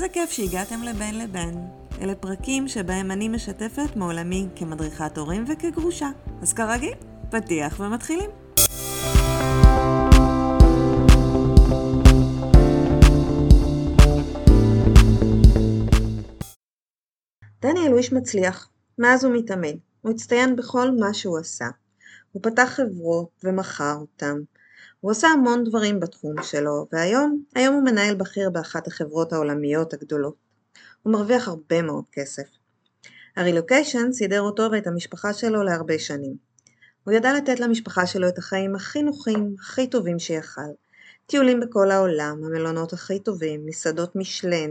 איזה כיף שהגעתם לבין לבין. אלה פרקים שבהם אני משתפת מעולמי כמדריכת הורים וכגרושה. אז כרגיל, פתיח ומתחילים. דניאל הוא איש מצליח, מאז ומתמיד. הוא הצטיין בכל מה שהוא עשה. הוא פתח חברות ומכר אותם. הוא עשה המון דברים בתחום שלו, והיום, היום הוא מנהל בכיר באחת החברות העולמיות הגדולות. הוא מרוויח הרבה מאוד כסף. הרילוקיישן סידר אותו ואת המשפחה שלו להרבה שנים. הוא ידע לתת למשפחה שלו את החיים הכי נוחים, הכי טובים שיכל. טיולים בכל העולם, המלונות הכי טובים, מסעדות משלן,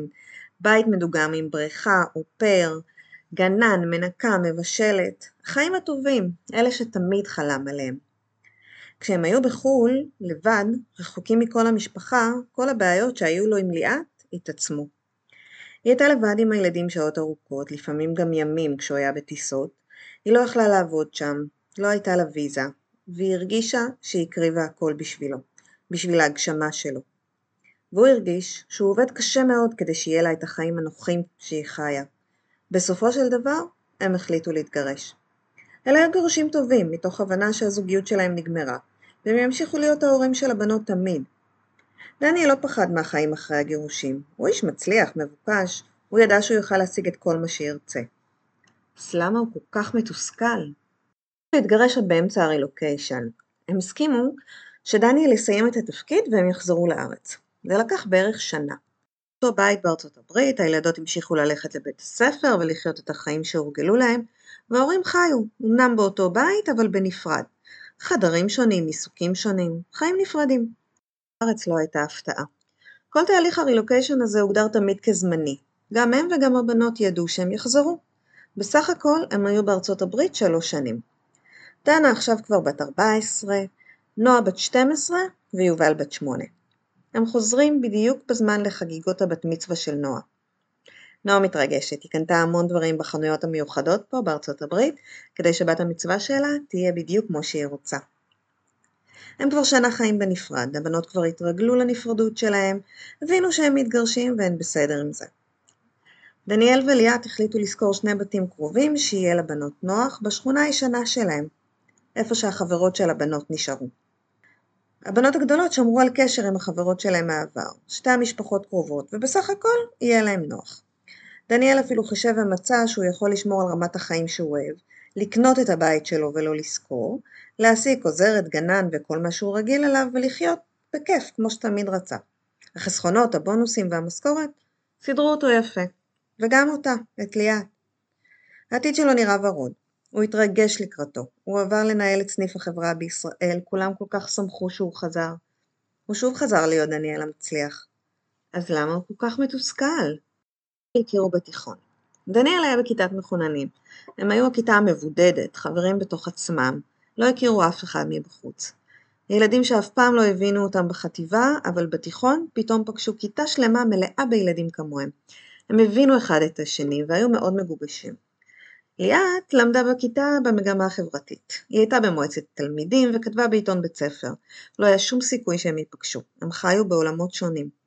בית מדוגם עם בריכה, אופר, גנן, מנקה, מבשלת, החיים הטובים, אלה שתמיד חלם עליהם. כשהם היו בחו"ל, לבד, רחוקים מכל המשפחה, כל הבעיות שהיו לו עם ליאת התעצמו. היא הייתה לבד עם הילדים שעות ארוכות, לפעמים גם ימים כשהוא היה בטיסות. היא לא יכלה לעבוד שם, לא הייתה לה ויזה, והיא הרגישה שהיא הקריבה הכל בשבילו, בשביל ההגשמה שלו. והוא הרגיש שהוא עובד קשה מאוד כדי שיהיה לה את החיים הנוחים שהיא חיה. בסופו של דבר, הם החליטו להתגרש. אלה היו גירושים טובים, מתוך הבנה שהזוגיות שלהם נגמרה, והם ימשיכו להיות ההורים של הבנות תמיד. דני לא פחד מהחיים אחרי הגירושים, הוא איש מצליח, מבוקש, הוא ידע שהוא יוכל להשיג את כל מה שירצה. אז למה הוא כל כך מתוסכל? הוא התגרש עוד באמצע הרילוקיישן. הם הסכימו שדניאל יסיים את התפקיד והם יחזרו לארץ. זה לקח בערך שנה. אותו בית בארצות הברית, הילדות המשיכו ללכת לבית הספר ולחיות את החיים שהורגלו להם, וההורים חיו, אמנם באותו בית אבל בנפרד. חדרים שונים, עיסוקים שונים, חיים נפרדים. בארץ לא הייתה הפתעה. כל תהליך הרילוקיישן הזה הוגדר תמיד כזמני. גם הם וגם הבנות ידעו שהם יחזרו. בסך הכל הם היו בארצות הברית שלוש שנים. דנה עכשיו כבר בת 14, נועה בת 12 ויובל בת 8. הם חוזרים בדיוק בזמן לחגיגות הבת מצווה של נועה. נועה מתרגשת, היא קנתה המון דברים בחנויות המיוחדות פה בארצות הברית, כדי שבת המצווה שלה תהיה בדיוק כמו שהיא רוצה. הם כבר שנה חיים בנפרד, הבנות כבר התרגלו לנפרדות שלהם, הבינו שהם מתגרשים והן בסדר עם זה. דניאל וליאת החליטו לשכור שני בתים קרובים שיהיה לבנות נוח בשכונה הישנה שלהם, איפה שהחברות של הבנות נשארו. הבנות הגדולות שמרו על קשר עם החברות שלהם מהעבר, שתי המשפחות קרובות, ובסך הכל יהיה להם נוח. דניאל אפילו חישב ומצא שהוא יכול לשמור על רמת החיים שהוא אוהב, לקנות את הבית שלו ולא לשכור, להעסיק עוזרת, גנן וכל מה שהוא רגיל אליו ולחיות בכיף כמו שתמיד רצה. החסכונות, הבונוסים והמשכורת סידרו אותו יפה, וגם אותה, את ליאת. העתיד שלו נראה ורוד, הוא התרגש לקראתו, הוא עבר לנהל את סניף החברה בישראל, כולם כל כך שמחו שהוא חזר. הוא שוב חזר להיות דניאל המצליח. אז למה הוא כל כך מתוסכל? הכירו בתיכון. דניאל היה בכיתת מחוננים. הם היו הכיתה המבודדת, חברים בתוך עצמם, לא הכירו אף אחד מבחוץ. ילדים שאף פעם לא הבינו אותם בחטיבה, אבל בתיכון פתאום פגשו כיתה שלמה מלאה בילדים כמוהם. הם הבינו אחד את השני והיו מאוד מגובשים. ליאת למדה בכיתה במגמה החברתית. היא הייתה במועצת תלמידים וכתבה בעיתון בית ספר. לא היה שום סיכוי שהם ייפגשו. הם חיו בעולמות שונים.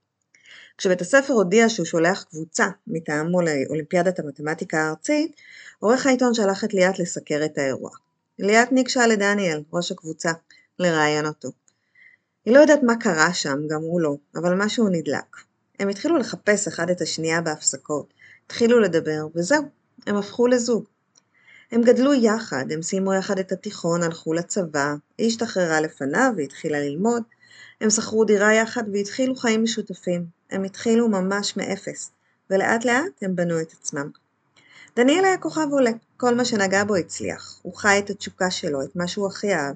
כשבית הספר הודיע שהוא שולח קבוצה מטעמו לאולימפיאדת המתמטיקה הארצית, עורך העיתון שלח את ליאת לסקר את האירוע. ליאת ניגשה לדניאל, ראש הקבוצה, לראיין אותו. היא לא יודעת מה קרה שם, גם הוא לא, אבל משהו נדלק. הם התחילו לחפש אחד את השנייה בהפסקות, התחילו לדבר, וזהו, הם הפכו לזוג. הם גדלו יחד, הם סיימו יחד את התיכון, הלכו לצבא, היא השתחררה לפניו והתחילה ללמוד, הם שכרו דירה יחד והתחילו חיים משותפים. הם התחילו ממש מאפס, ולאט לאט הם בנו את עצמם. דניאל היה כוכב עולה, כל מה שנגע בו הצליח. הוא חי את התשוקה שלו, את מה שהוא הכי אהב.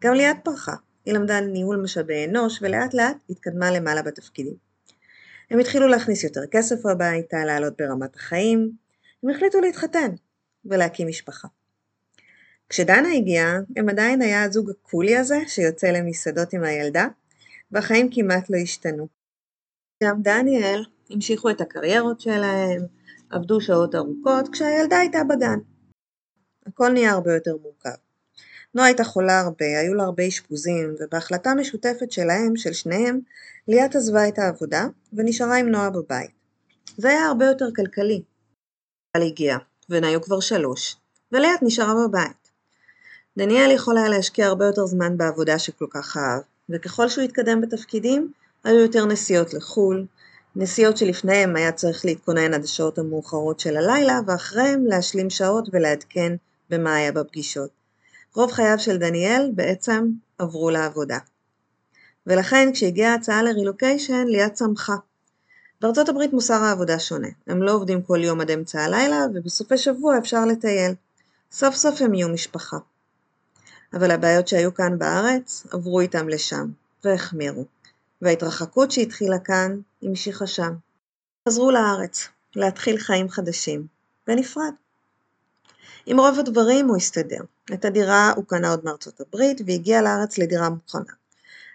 גם ליאת פרחה, היא למדה ניהול משאבי אנוש, ולאט לאט התקדמה למעלה בתפקידים. הם התחילו להכניס יותר כסף הביתה, לעלות ברמת החיים. הם החליטו להתחתן ולהקים משפחה. כשדנה הגיעה, הם עדיין היה הזוג הקולי הזה שיוצא למסעדות עם הילדה, והחיים כמעט לא השתנו. גם דניאל המשיכו את הקריירות שלהם, עבדו שעות ארוכות, כשהילדה הייתה בגן. הכל נהיה הרבה יותר מורכב. נועה הייתה חולה הרבה, היו לה הרבה אשפוזים, ובהחלטה משותפת שלהם, של שניהם, ליאת עזבה את העבודה, ונשארה עם נועה בבית. זה היה הרבה יותר כלכלי. אבל הגיע, והן היו כבר שלוש, וליאת נשארה בבית. דניאל יכול היה להשקיע הרבה יותר זמן בעבודה שכל כך אהב, וככל שהוא התקדם בתפקידים, היו יותר נסיעות לחו"ל, נסיעות שלפניהם היה צריך להתכונן עד השעות המאוחרות של הלילה, ואחריהם להשלים שעות ולעדכן במה היה בפגישות. רוב חייו של דניאל בעצם עברו לעבודה. ולכן כשהגיעה ההצעה לרילוקיישן, ליאת צמחה. בארצות הברית מוסר העבודה שונה, הם לא עובדים כל יום עד אמצע הלילה, ובסופי שבוע אפשר לטייל. סוף סוף הם יהיו משפחה. אבל הבעיות שהיו כאן בארץ, עברו איתם לשם, והחמירו. וההתרחקות שהתחילה כאן, המשיכה שם. חזרו לארץ, להתחיל חיים חדשים, ונפרד. עם רוב הדברים הוא הסתדר. את הדירה הוא קנה עוד מארצות הברית, והגיע לארץ לדירה מוכנה.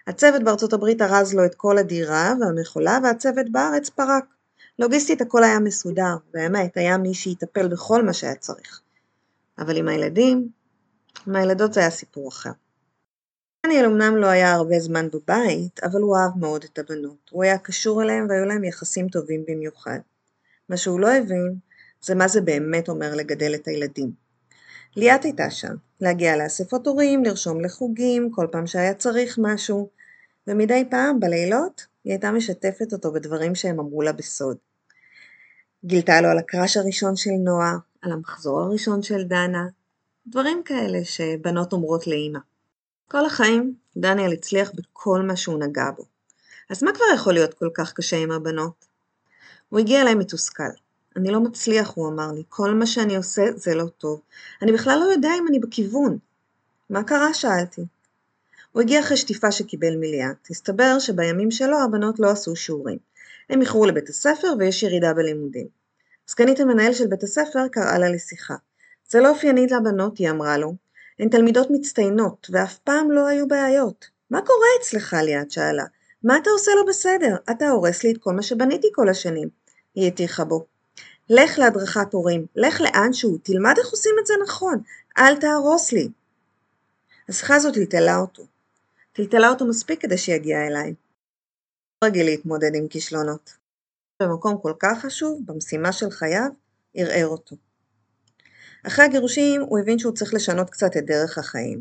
הצוות בארצות הברית ארז לו את כל הדירה והמכולה, והצוות בארץ פרק. לוגיסטית הכל היה מסודר, באמת, היה מי שיטפל בכל מה שהיה צריך. אבל עם הילדים, עם הילדות זה היה סיפור אחר. דניאל אמנם לא היה הרבה זמן בבית, אבל הוא אהב מאוד את הבנות. הוא היה קשור אליהם והיו להם יחסים טובים במיוחד. מה שהוא לא הבין, זה מה זה באמת אומר לגדל את הילדים. ליאת הייתה שם, להגיע לאספות הורים, לרשום לחוגים, כל פעם שהיה צריך משהו, ומדי פעם, בלילות, היא הייתה משתפת אותו בדברים שהם אמרו לה בסוד. גילתה לו על הקראש הראשון של נועה, על המחזור הראשון של דנה, דברים כאלה שבנות אומרות לאימא. כל החיים דניאל הצליח בכל מה שהוא נגע בו. אז מה כבר יכול להיות כל כך קשה עם הבנות? הוא הגיע אליי מתוסכל. אני לא מצליח, הוא אמר לי, כל מה שאני עושה זה לא טוב. אני בכלל לא יודע אם אני בכיוון. מה קרה? שאלתי. הוא הגיע אחרי שטיפה שקיבל מליאת. הסתבר שבימים שלו הבנות לא עשו שיעורים. הם איחרו לבית הספר ויש ירידה בלימודים. סגנית המנהל של בית הספר קראה לה לשיחה. זה לא אופייני לבנות, היא אמרה לו. הן תלמידות מצטיינות, ואף פעם לא היו בעיות. מה קורה אצלך? ליאת שאלה. מה אתה עושה לא בסדר? אתה הורס לי את כל מה שבניתי כל השנים. היא הטיחה בו. לך להדרכת הורים, לך לאנשהו, תלמד איך עושים את זה נכון, אל תהרוס לי. השיחה הזאת טלטלה אותו. טלטלה אותו מספיק כדי שיגיע אליי. רגיל להתמודד עם כישלונות. במקום כל כך חשוב, במשימה של חייו, ערער אותו. אחרי הגירושים הוא הבין שהוא צריך לשנות קצת את דרך החיים.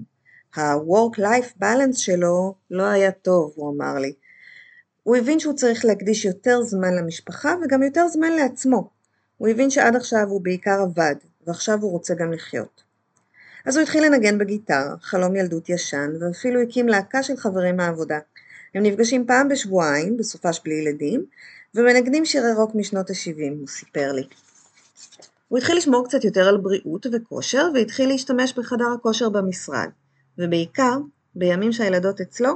ה-work-life balance שלו לא היה טוב, הוא אמר לי. הוא הבין שהוא צריך להקדיש יותר זמן למשפחה וגם יותר זמן לעצמו. הוא הבין שעד עכשיו הוא בעיקר עבד, ועכשיו הוא רוצה גם לחיות. אז הוא התחיל לנגן בגיטרה, חלום ילדות ישן, ואפילו הקים להקה של חברים מהעבודה. הם נפגשים פעם בשבועיים, בסופש בלי ילדים, ומנגנים שירי רוק משנות ה-70, הוא סיפר לי. הוא התחיל לשמור קצת יותר על בריאות וכושר, והתחיל להשתמש בחדר הכושר במשרד, ובעיקר, בימים שהילדות אצלו,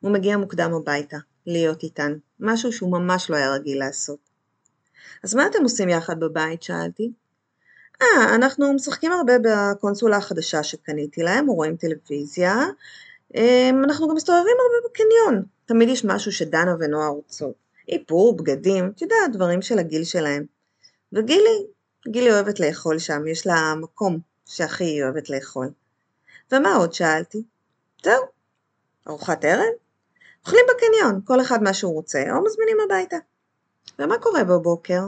הוא מגיע מוקדם הביתה, להיות איתן, משהו שהוא ממש לא היה רגיל לעשות. אז מה אתם עושים יחד בבית? שאלתי. אה, אנחנו משחקים הרבה בקונסולה החדשה שקניתי להם, או רואים טלוויזיה. אמ, אנחנו גם מסתובבים הרבה בקניון. תמיד יש משהו שדנה ונועה רוצות. איפור, בגדים, את יודעת, דברים של הגיל שלהם. וגילי, גילי אוהבת לאכול שם, יש לה מקום שהכי היא אוהבת לאכול. ומה עוד שאלתי? זהו, ארוחת ערב? אוכלים בקניון, כל אחד מה שהוא רוצה, או מזמינים הביתה. ומה קורה בבוקר?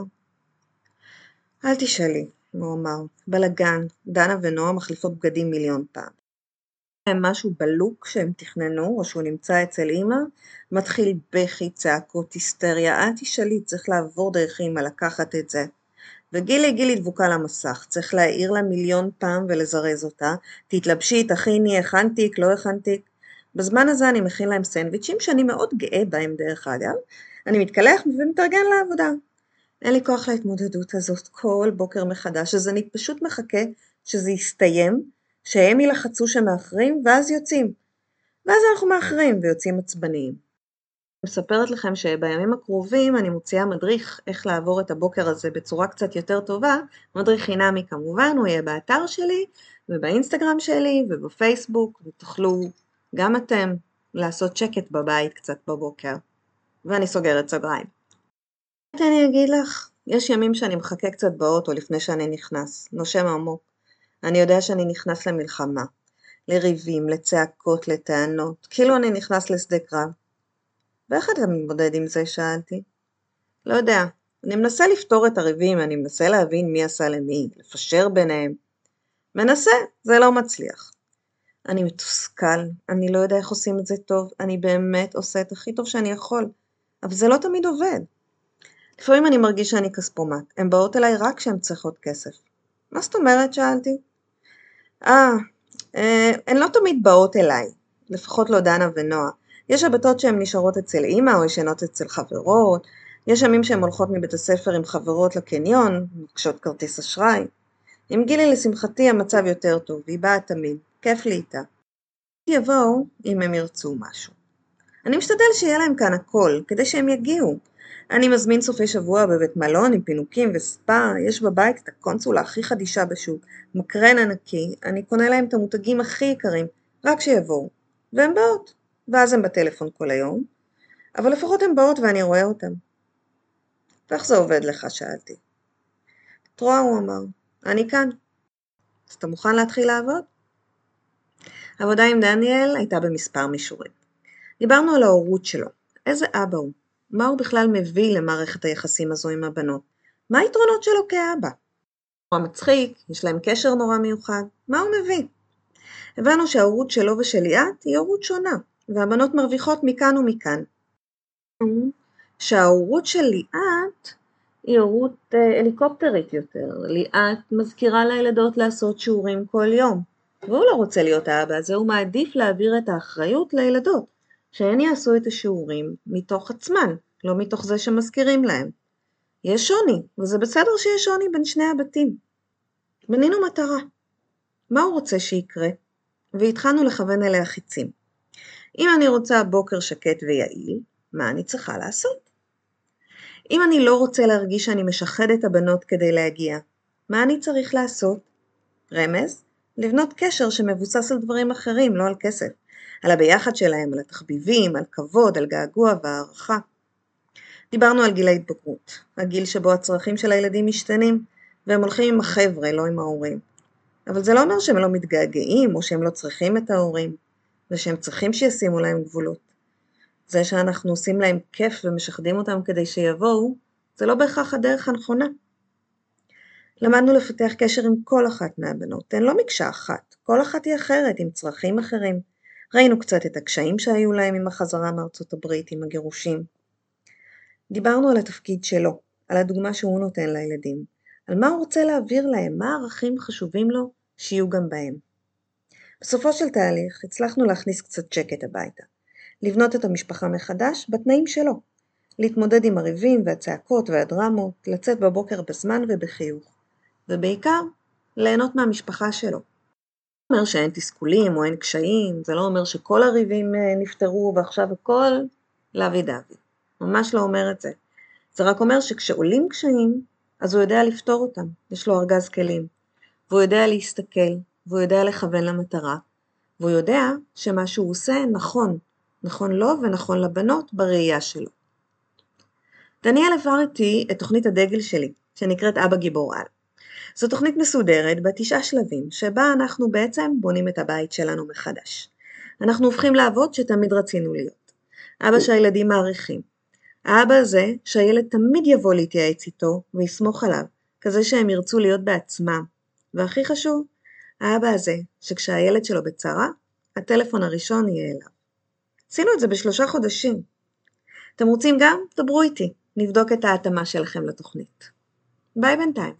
אל תשאלי, הוא אמר, בלאגן, דנה ונועה מחליפות בגדים מיליון פעם. הם משהו בלוק שהם תכננו, או שהוא נמצא אצל אימא, מתחיל בכי, צעקות, היסטריה, אל תשאלי, צריך לעבור דרך אימא, לקחת את זה. וגילי גילי דבוקה למסך, צריך להעיר לה מיליון פעם ולזרז אותה, תתלבשי, תכיני, הכנת תיק, לא הכנת תיק. בזמן הזה אני מכין להם סנדוויצ'ים שאני מאוד גאה בהם דרך אגב, אני מתקלח ומתארגן לעבודה. אין לי כוח להתמודדות הזאת כל בוקר מחדש, אז אני פשוט מחכה שזה יסתיים, שהם יילחצו שמאחרים, ואז יוצאים. ואז אנחנו מאחרים ויוצאים עצבניים. מספרת לכם שבימים הקרובים אני מוציאה מדריך איך לעבור את הבוקר הזה בצורה קצת יותר טובה, מדריך חינמי כמובן, הוא יהיה באתר שלי ובאינסטגרם שלי ובפייסבוק, ותוכלו גם אתם לעשות שקט בבית קצת בבוקר. ואני סוגרת סוגריים. אני אגיד לך, יש ימים שאני מחכה קצת באוטו לפני שאני נכנס, נושם עמוק. אני יודע שאני נכנס למלחמה, לריבים, לצעקות, לטענות, כאילו אני נכנס לשדה קרב. ואיך אתה מתמודד עם זה? שאלתי. לא יודע, אני מנסה לפתור את הריבים, אני מנסה להבין מי עשה למי, לפשר ביניהם. מנסה, זה לא מצליח. אני מתוסכל, אני לא יודע איך עושים את זה טוב, אני באמת עושה את הכי טוב שאני יכול, אבל זה לא תמיד עובד. לפעמים אני מרגיש שאני כספומט, הן באות אליי רק כשהן צריכות כסף. מה זאת אומרת? שאלתי. אה, אה, הן לא תמיד באות אליי, לפחות לא דנה ונועה. יש שבתות שהן נשארות אצל אימא או ישנות אצל חברות, יש ימים שהן הולכות מבית הספר עם חברות לקניון, מבקשות כרטיס אשראי. עם גילי לשמחתי המצב יותר טוב, והיא באה תמיד, כיף לי איתה. יבואו אם הם ירצו משהו. אני משתדל שיהיה להם כאן הכל, כדי שהם יגיעו. אני מזמין סופי שבוע בבית מלון עם פינוקים וספא, יש בבית את הקונסולה הכי חדישה בשוק, מקרן ענקי, אני קונה להם את המותגים הכי יקרים, רק שיבואו. והן באות. ואז הן בטלפון כל היום, אבל לפחות הן באות ואני רואה אותן. ואיך זה עובד לך? שאלתי. את רואה, הוא אמר, אני כאן. אז אתה מוכן להתחיל לעבוד? העבודה עם דניאל הייתה במספר מישורים. דיברנו על ההורות שלו, איזה אבא הוא, מה הוא בכלל מביא למערכת היחסים הזו עם הבנות, מה היתרונות שלו כאבא. הוא מצחיק, יש להם קשר נורא מיוחד, מה הוא מביא? הבנו שההורות שלו ושל ליאת היא הורות שונה, והבנות מרוויחות מכאן ומכאן. שההורות של ליאת היא הורות אה, הליקופטרית יותר, ליאת מזכירה לילדות לעשות שיעורים כל יום, והוא לא רוצה להיות האבא הזה, הוא מעדיף להעביר את האחריות לילדות, שהן יעשו את השיעורים מתוך עצמן, לא מתוך זה שמזכירים להם. יש שוני, וזה בסדר שיש שוני בין שני הבתים. בנינו מטרה. מה הוא רוצה שיקרה? והתחלנו לכוון אליה חיצים. אם אני רוצה בוקר שקט ויעיל, מה אני צריכה לעשות? אם אני לא רוצה להרגיש שאני משחד את הבנות כדי להגיע, מה אני צריך לעשות? רמז, לבנות קשר שמבוסס על דברים אחרים, לא על כסף. על הביחד שלהם, על התחביבים, על כבוד, על געגוע והערכה. דיברנו על גיל ההתבגרות, הגיל שבו הצרכים של הילדים משתנים, והם הולכים עם החבר'ה, לא עם ההורים. אבל זה לא אומר שהם לא מתגעגעים, או שהם לא צריכים את ההורים, ושהם צריכים שישימו להם גבולות. זה שאנחנו עושים להם כיף ומשחדים אותם כדי שיבואו, זה לא בהכרח הדרך הנכונה. למדנו לפתח קשר עם כל אחת מהבנות, הן לא מקשה אחת, כל אחת היא אחרת, עם צרכים אחרים. ראינו קצת את הקשיים שהיו להם עם החזרה מארצות הברית, עם הגירושים. דיברנו על התפקיד שלו, על הדוגמה שהוא נותן לילדים, על מה הוא רוצה להעביר להם, מה הערכים חשובים לו שיהיו גם בהם. בסופו של תהליך הצלחנו להכניס קצת שקט הביתה, לבנות את המשפחה מחדש בתנאים שלו, להתמודד עם הריבים והצעקות והדרמות, לצאת בבוקר בזמן ובחיוך, ובעיקר ליהנות מהמשפחה שלו. זה לא אומר שאין תסכולים או אין קשיים, זה לא אומר שכל הריבים אה, נפתרו ועכשיו הכל לאבי דבי. ממש לא אומר את זה. זה רק אומר שכשעולים קשיים, אז הוא יודע לפתור אותם, יש לו ארגז כלים. והוא יודע להסתכל, והוא יודע לכוון למטרה, והוא יודע שמה שהוא עושה נכון, נכון לו ונכון לבנות בראייה שלו. דניאל עבר איתי את תוכנית הדגל שלי, שנקראת אבא גיבור על. זו תוכנית מסודרת בתשעה שלבים, שבה אנחנו בעצם בונים את הבית שלנו מחדש. אנחנו הופכים לאבות שתמיד רצינו להיות. אבא שהילדים מעריכים. האבא הזה שהילד תמיד יבוא להתייעץ איתו ויסמוך עליו, כזה שהם ירצו להיות בעצמם. והכי חשוב, האבא הזה שכשהילד שלו בצרה, הטלפון הראשון יהיה אליו. עשינו את זה בשלושה חודשים. אתם רוצים גם? דברו איתי, נבדוק את ההתאמה שלכם לתוכנית. ביי בינתיים.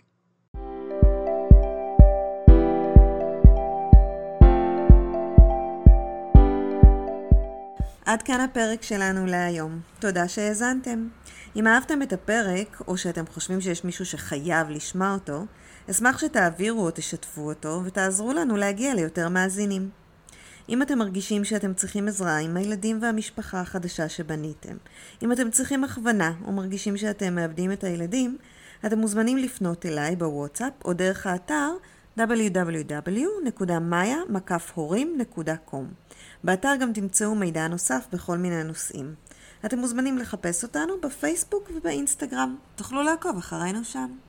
עד כאן הפרק שלנו להיום. תודה שהאזנתם. אם אהבתם את הפרק, או שאתם חושבים שיש מישהו שחייב לשמוע אותו, אשמח שתעבירו או תשתפו אותו, ותעזרו לנו להגיע ליותר מאזינים. אם אתם מרגישים שאתם צריכים עזרה עם הילדים והמשפחה החדשה שבניתם, אם אתם צריכים הכוונה או מרגישים שאתם מאבדים את הילדים, אתם מוזמנים לפנות אליי בוואטסאפ או דרך האתר www.maya.com. באתר גם תמצאו מידע נוסף בכל מיני נושאים. אתם מוזמנים לחפש אותנו בפייסבוק ובאינסטגרם. תוכלו לעקוב אחרינו שם.